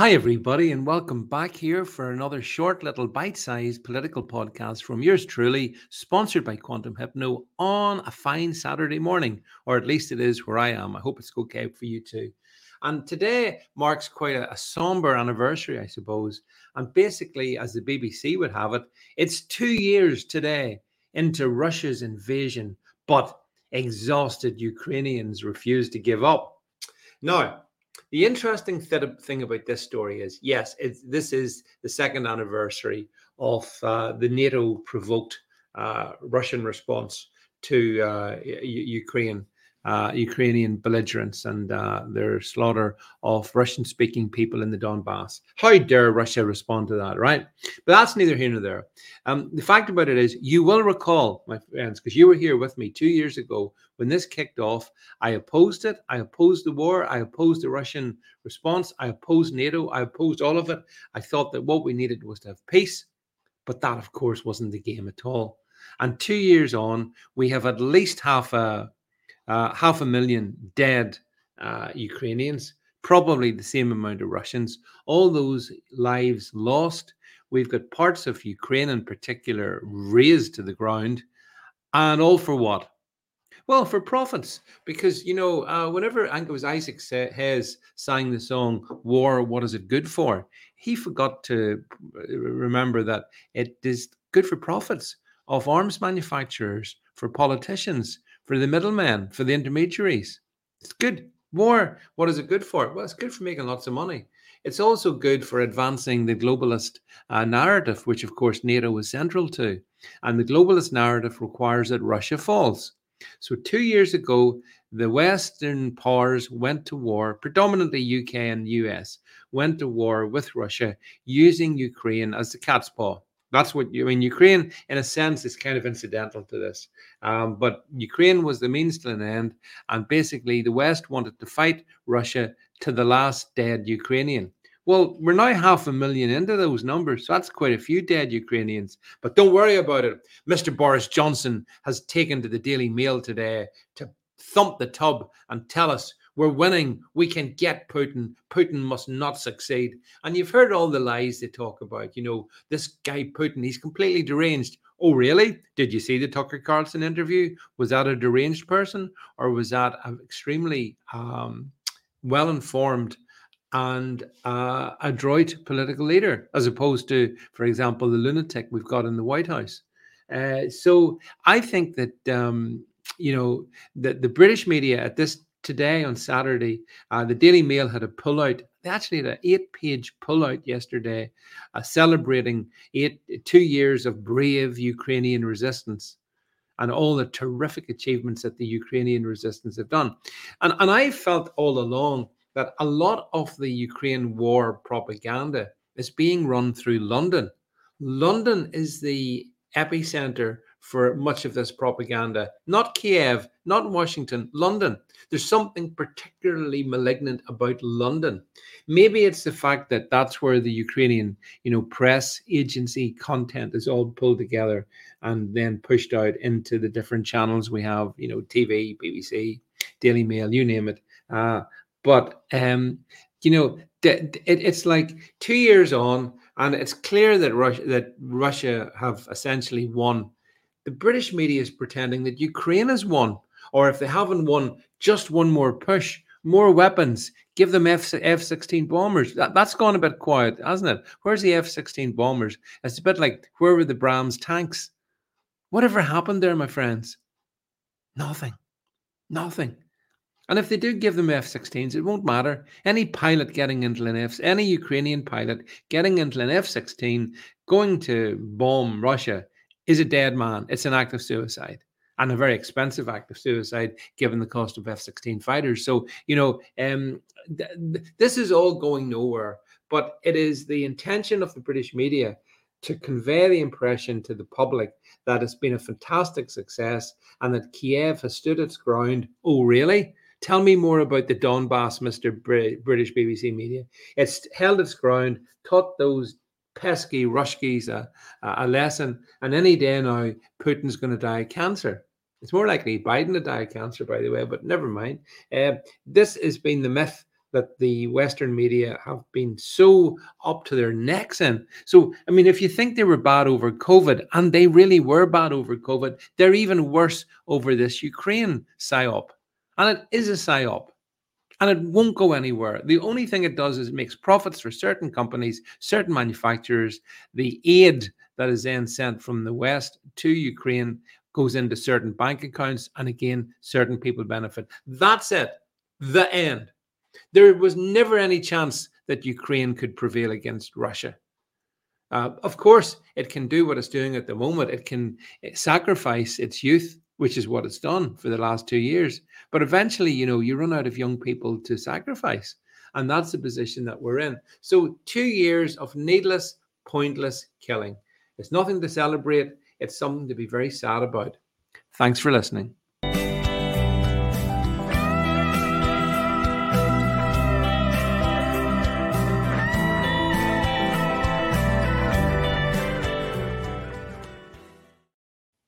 Hi, everybody, and welcome back here for another short, little bite sized political podcast from yours truly, sponsored by Quantum Hypno on a fine Saturday morning, or at least it is where I am. I hope it's okay for you too. And today marks quite a, a somber anniversary, I suppose. And basically, as the BBC would have it, it's two years today into Russia's invasion, but exhausted Ukrainians refuse to give up. Now, the interesting th- thing about this story is yes, this is the second anniversary of uh, the NATO provoked uh, Russian response to uh, Ukraine uh, Ukrainian belligerents and uh, their slaughter of Russian speaking people in the Donbass. How dare Russia respond to that, right? But that's neither here nor there. Um, the fact about it is, you will recall, my friends, because you were here with me two years ago when this kicked off. I opposed it. I opposed the war. I opposed the Russian response. I opposed NATO. I opposed all of it. I thought that what we needed was to have peace. But that, of course, wasn't the game at all. And two years on, we have at least half a uh, half a million dead uh, Ukrainians, probably the same amount of Russians, all those lives lost. We've got parts of Ukraine in particular razed to the ground. And all for what? Well, for profits, because you know, uh, whenever I think it was Isaac Hayes sang the song "War, What Is It Good For," he forgot to remember that it is good for profits of arms manufacturers, for politicians, for the middlemen, for the intermediaries. It's good. War, what is it good for? Well, it's good for making lots of money. It's also good for advancing the globalist uh, narrative, which, of course, NATO is central to. And the globalist narrative requires that Russia falls. So, two years ago, the Western powers went to war, predominantly UK and US, went to war with Russia using Ukraine as the cat's paw. That's what you I mean. Ukraine, in a sense, is kind of incidental to this. Um, but Ukraine was the means to an end. And basically, the West wanted to fight Russia to the last dead Ukrainian. Well, we're now half a million into those numbers. So that's quite a few dead Ukrainians. But don't worry about it. Mr. Boris Johnson has taken to the Daily Mail today to thump the tub and tell us we're winning. We can get Putin. Putin must not succeed. And you've heard all the lies they talk about. You know, this guy Putin, he's completely deranged. Oh, really? Did you see the Tucker Carlson interview? Was that a deranged person or was that an extremely um, well informed and uh, adroit political leader, as opposed to, for example, the lunatic we've got in the White House? Uh, so I think that um, you know that the British media at this today on Saturday, uh, the Daily Mail had a pullout. They actually had an eight-page pullout yesterday, uh, celebrating eight two years of brave Ukrainian resistance and all the terrific achievements that the Ukrainian resistance have done. And and I felt all along that a lot of the Ukraine war propaganda is being run through London. London is the epicenter for much of this propaganda. Not Kiev, not Washington, London. There's something particularly malignant about London. Maybe it's the fact that that's where the Ukrainian, you know, press agency content is all pulled together and then pushed out into the different channels we have, you know, TV, BBC, Daily Mail, you name it. Uh, but um, you know, it, it's like two years on, and it's clear that Russia that Russia have essentially won the British media is pretending that Ukraine has won, or if they haven't won, just one more push, more weapons, give them F F 16 bombers. That, that's gone a bit quiet, hasn't it? Where's the F 16 bombers? It's a bit like, where were the Abrams tanks? Whatever happened there, my friends? Nothing. Nothing. And if they do give them F 16s, it won't matter. Any pilot getting into an F, any Ukrainian pilot getting into an F 16, going to bomb Russia is a dead man. It's an act of suicide and a very expensive act of suicide given the cost of F 16 fighters. So, you know, um, th- th- this is all going nowhere, but it is the intention of the British media to convey the impression to the public that it's been a fantastic success and that Kiev has stood its ground. Oh, really? Tell me more about the Donbass, Mr. Br- British BBC media. It's held its ground, taught those pesky Ruskies a, a lesson. And any day now, Putin's going to die of cancer. It's more likely Biden to die of cancer, by the way, but never mind. Uh, this has been the myth that the Western media have been so up to their necks in. So, I mean, if you think they were bad over COVID, and they really were bad over COVID, they're even worse over this Ukraine psyop. And it is a psyop. And it won't go anywhere. The only thing it does is it makes profits for certain companies, certain manufacturers. The aid that is then sent from the West to Ukraine goes into certain bank accounts. And again, certain people benefit. That's it. The end. There was never any chance that Ukraine could prevail against Russia. Uh, of course, it can do what it's doing at the moment. It can eh, sacrifice its youth, which is what it's done for the last two years. But eventually, you know, you run out of young people to sacrifice. And that's the position that we're in. So, two years of needless, pointless killing. It's nothing to celebrate. It's something to be very sad about. Thanks for listening.